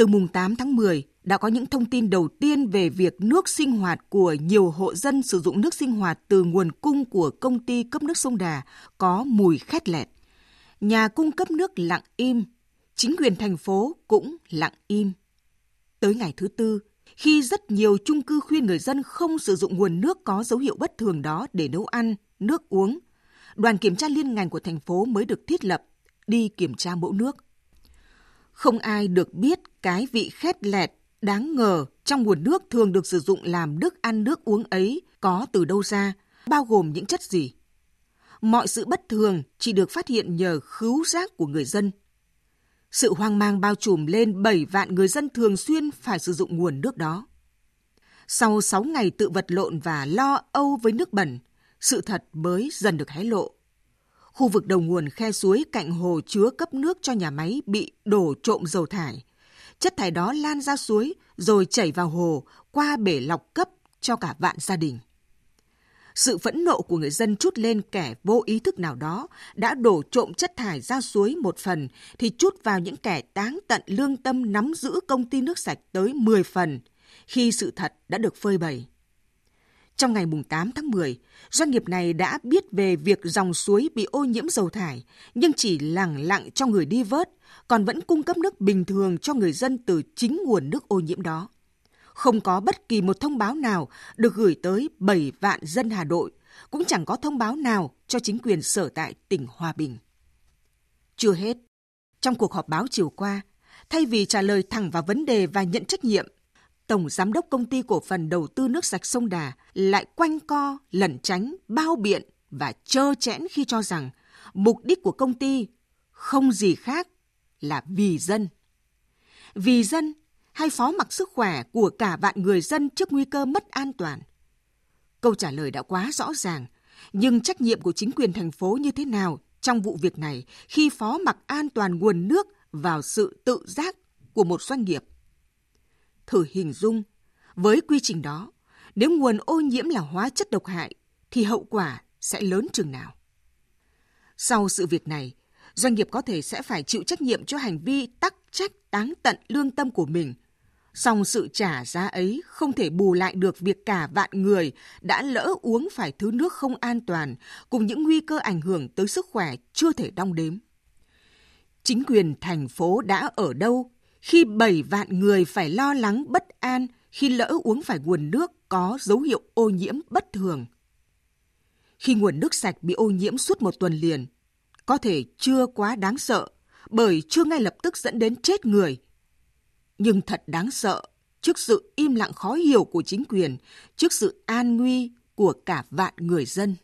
Từ mùng 8 tháng 10, đã có những thông tin đầu tiên về việc nước sinh hoạt của nhiều hộ dân sử dụng nước sinh hoạt từ nguồn cung của công ty cấp nước sông Đà có mùi khét lẹt. Nhà cung cấp nước lặng im, chính quyền thành phố cũng lặng im. Tới ngày thứ tư, khi rất nhiều chung cư khuyên người dân không sử dụng nguồn nước có dấu hiệu bất thường đó để nấu ăn, nước uống, đoàn kiểm tra liên ngành của thành phố mới được thiết lập đi kiểm tra mẫu nước. Không ai được biết cái vị khét lẹt đáng ngờ trong nguồn nước thường được sử dụng làm nước ăn nước uống ấy có từ đâu ra, bao gồm những chất gì. Mọi sự bất thường chỉ được phát hiện nhờ khứu giác của người dân. Sự hoang mang bao trùm lên 7 vạn người dân thường xuyên phải sử dụng nguồn nước đó. Sau 6 ngày tự vật lộn và lo âu với nước bẩn, sự thật mới dần được hé lộ. Khu vực đầu nguồn khe suối cạnh hồ chứa cấp nước cho nhà máy bị đổ trộm dầu thải. Chất thải đó lan ra suối rồi chảy vào hồ, qua bể lọc cấp cho cả vạn gia đình. Sự phẫn nộ của người dân chút lên kẻ vô ý thức nào đó đã đổ trộm chất thải ra suối một phần thì chút vào những kẻ táng tận lương tâm nắm giữ công ty nước sạch tới 10 phần khi sự thật đã được phơi bày. Trong ngày 8 tháng 10, doanh nghiệp này đã biết về việc dòng suối bị ô nhiễm dầu thải, nhưng chỉ lẳng lặng cho người đi vớt, còn vẫn cung cấp nước bình thường cho người dân từ chính nguồn nước ô nhiễm đó. Không có bất kỳ một thông báo nào được gửi tới 7 vạn dân Hà Nội, cũng chẳng có thông báo nào cho chính quyền sở tại tỉnh Hòa Bình. Chưa hết, trong cuộc họp báo chiều qua, thay vì trả lời thẳng vào vấn đề và nhận trách nhiệm, Tổng Giám đốc Công ty Cổ phần Đầu tư Nước sạch sông Đà lại quanh co, lẩn tránh, bao biện và trơ chẽn khi cho rằng mục đích của công ty không gì khác là vì dân. Vì dân hay phó mặc sức khỏe của cả vạn người dân trước nguy cơ mất an toàn? Câu trả lời đã quá rõ ràng, nhưng trách nhiệm của chính quyền thành phố như thế nào trong vụ việc này khi phó mặc an toàn nguồn nước vào sự tự giác của một doanh nghiệp? Thử hình dung, với quy trình đó, nếu nguồn ô nhiễm là hóa chất độc hại thì hậu quả sẽ lớn chừng nào. Sau sự việc này, doanh nghiệp có thể sẽ phải chịu trách nhiệm cho hành vi tắc trách táng tận lương tâm của mình. Song sự trả giá ấy không thể bù lại được việc cả vạn người đã lỡ uống phải thứ nước không an toàn cùng những nguy cơ ảnh hưởng tới sức khỏe chưa thể đong đếm. Chính quyền thành phố đã ở đâu khi 7 vạn người phải lo lắng bất an khi lỡ uống phải nguồn nước có dấu hiệu ô nhiễm bất thường. Khi nguồn nước sạch bị ô nhiễm suốt một tuần liền, có thể chưa quá đáng sợ bởi chưa ngay lập tức dẫn đến chết người. Nhưng thật đáng sợ trước sự im lặng khó hiểu của chính quyền, trước sự an nguy của cả vạn người dân.